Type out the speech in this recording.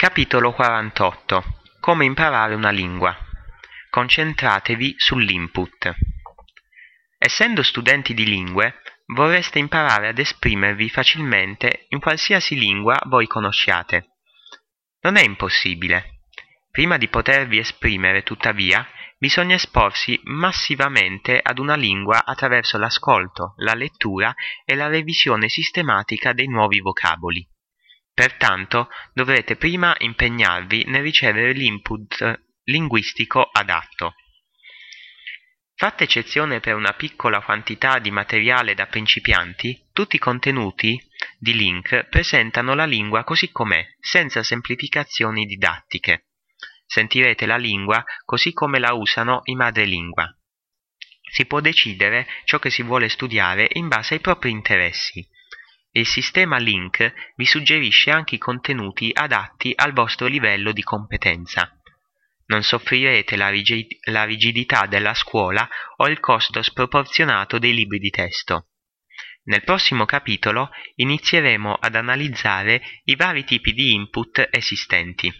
Capitolo 48 Come imparare una lingua. Concentratevi sull'input. Essendo studenti di lingue, vorreste imparare ad esprimervi facilmente in qualsiasi lingua voi conosciate. Non è impossibile. Prima di potervi esprimere, tuttavia, bisogna esporsi massivamente ad una lingua attraverso l'ascolto, la lettura e la revisione sistematica dei nuovi vocaboli. Pertanto dovrete prima impegnarvi nel ricevere l'input linguistico adatto. Fatta eccezione per una piccola quantità di materiale da principianti, tutti i contenuti di link presentano la lingua così com'è, senza semplificazioni didattiche. Sentirete la lingua così come la usano i madrelingua. Si può decidere ciò che si vuole studiare in base ai propri interessi. Il sistema Link vi suggerisce anche i contenuti adatti al vostro livello di competenza. Non soffrirete la, rigid- la rigidità della scuola o il costo sproporzionato dei libri di testo. Nel prossimo capitolo inizieremo ad analizzare i vari tipi di input esistenti.